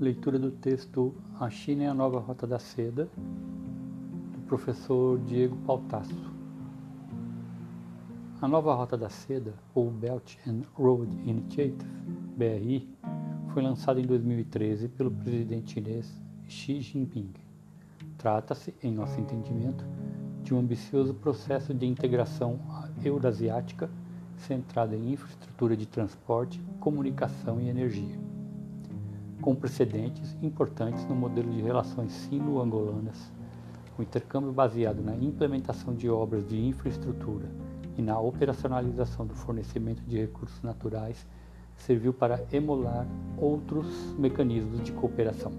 Leitura do texto A China é a Nova Rota da Seda, do professor Diego Pautasso. A Nova Rota da Seda, ou Belt and Road Initiative, BRI, foi lançada em 2013 pelo presidente chinês Xi Jinping. Trata-se, em nosso entendimento, de um ambicioso processo de integração eurasiática centrado em infraestrutura de transporte, comunicação e energia com precedentes importantes no modelo de relações sino-angolanas. O intercâmbio baseado na implementação de obras de infraestrutura e na operacionalização do fornecimento de recursos naturais serviu para emular outros mecanismos de cooperação.